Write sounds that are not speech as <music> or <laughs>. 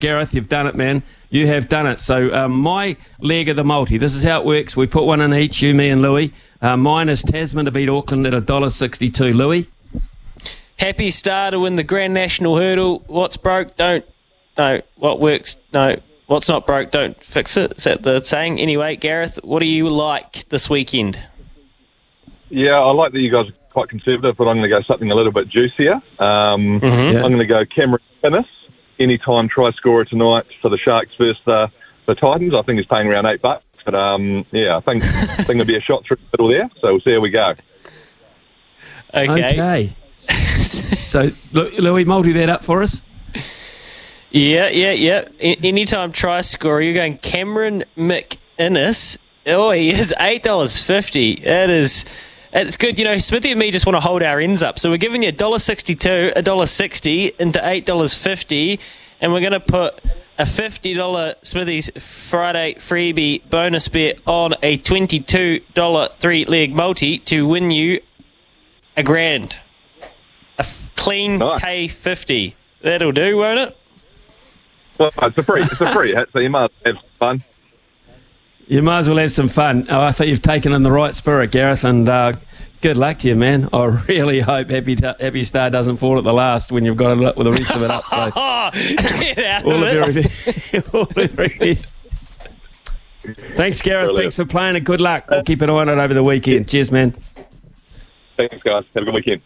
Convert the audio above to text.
Gareth, you've done it, man. You have done it. So um, my leg of the multi. This is how it works. We put one in each. You, me, and Louis. Uh, mine is Tasman to beat Auckland at a dollar sixty-two. Louis. Happy Star to win the Grand National Hurdle. What's broke, don't. No. What works, no. What's not broke, don't fix it. Is that the saying? Anyway, Gareth, what do you like this weekend? Yeah, I like that you guys are quite conservative, but I'm going to go something a little bit juicier. Um, Yeah. I'm going to go Cameron Innes, anytime try scorer tonight for the Sharks versus the, the Titans. I think he's paying around eight bucks. But um, yeah, I think, I think there'll be a shot through the middle there. So we'll see how we go. Okay. Okay. so Lu- Louis, multi that up for us. Yeah, yeah, yeah. A- anytime try scorer, you're going Cameron McInnes. Oh, he is eight dollars fifty. That is, it's good. You know, Smithy and me just want to hold our ends up, so we're giving you a dollar sixty-two, a dollar sixty into eight dollars fifty, and we're going to put a fifty dollar Smithy's Friday freebie bonus bet on a twenty-two dollar three-leg multi to win you a grand, a f- clean Nice. K fifty. That'll do, won't it? Well, it's a free, it's a free hit, <laughs> so you might have fun. You might as well have some fun. Oh, I think you've taken in the right spirit, Gareth, and uh, good luck to you, man. I really hope Happy, Happy Star doesn't fall at the last when you've got it up with the rest of it up. So Oh, <laughs> get out all of the it. very, <laughs> all the very best. Thanks, Gareth. Brilliant. Thanks for playing and good luck. We'll keep an eye on it over the weekend. Cheers, man. Thanks, guys. Have a good weekend.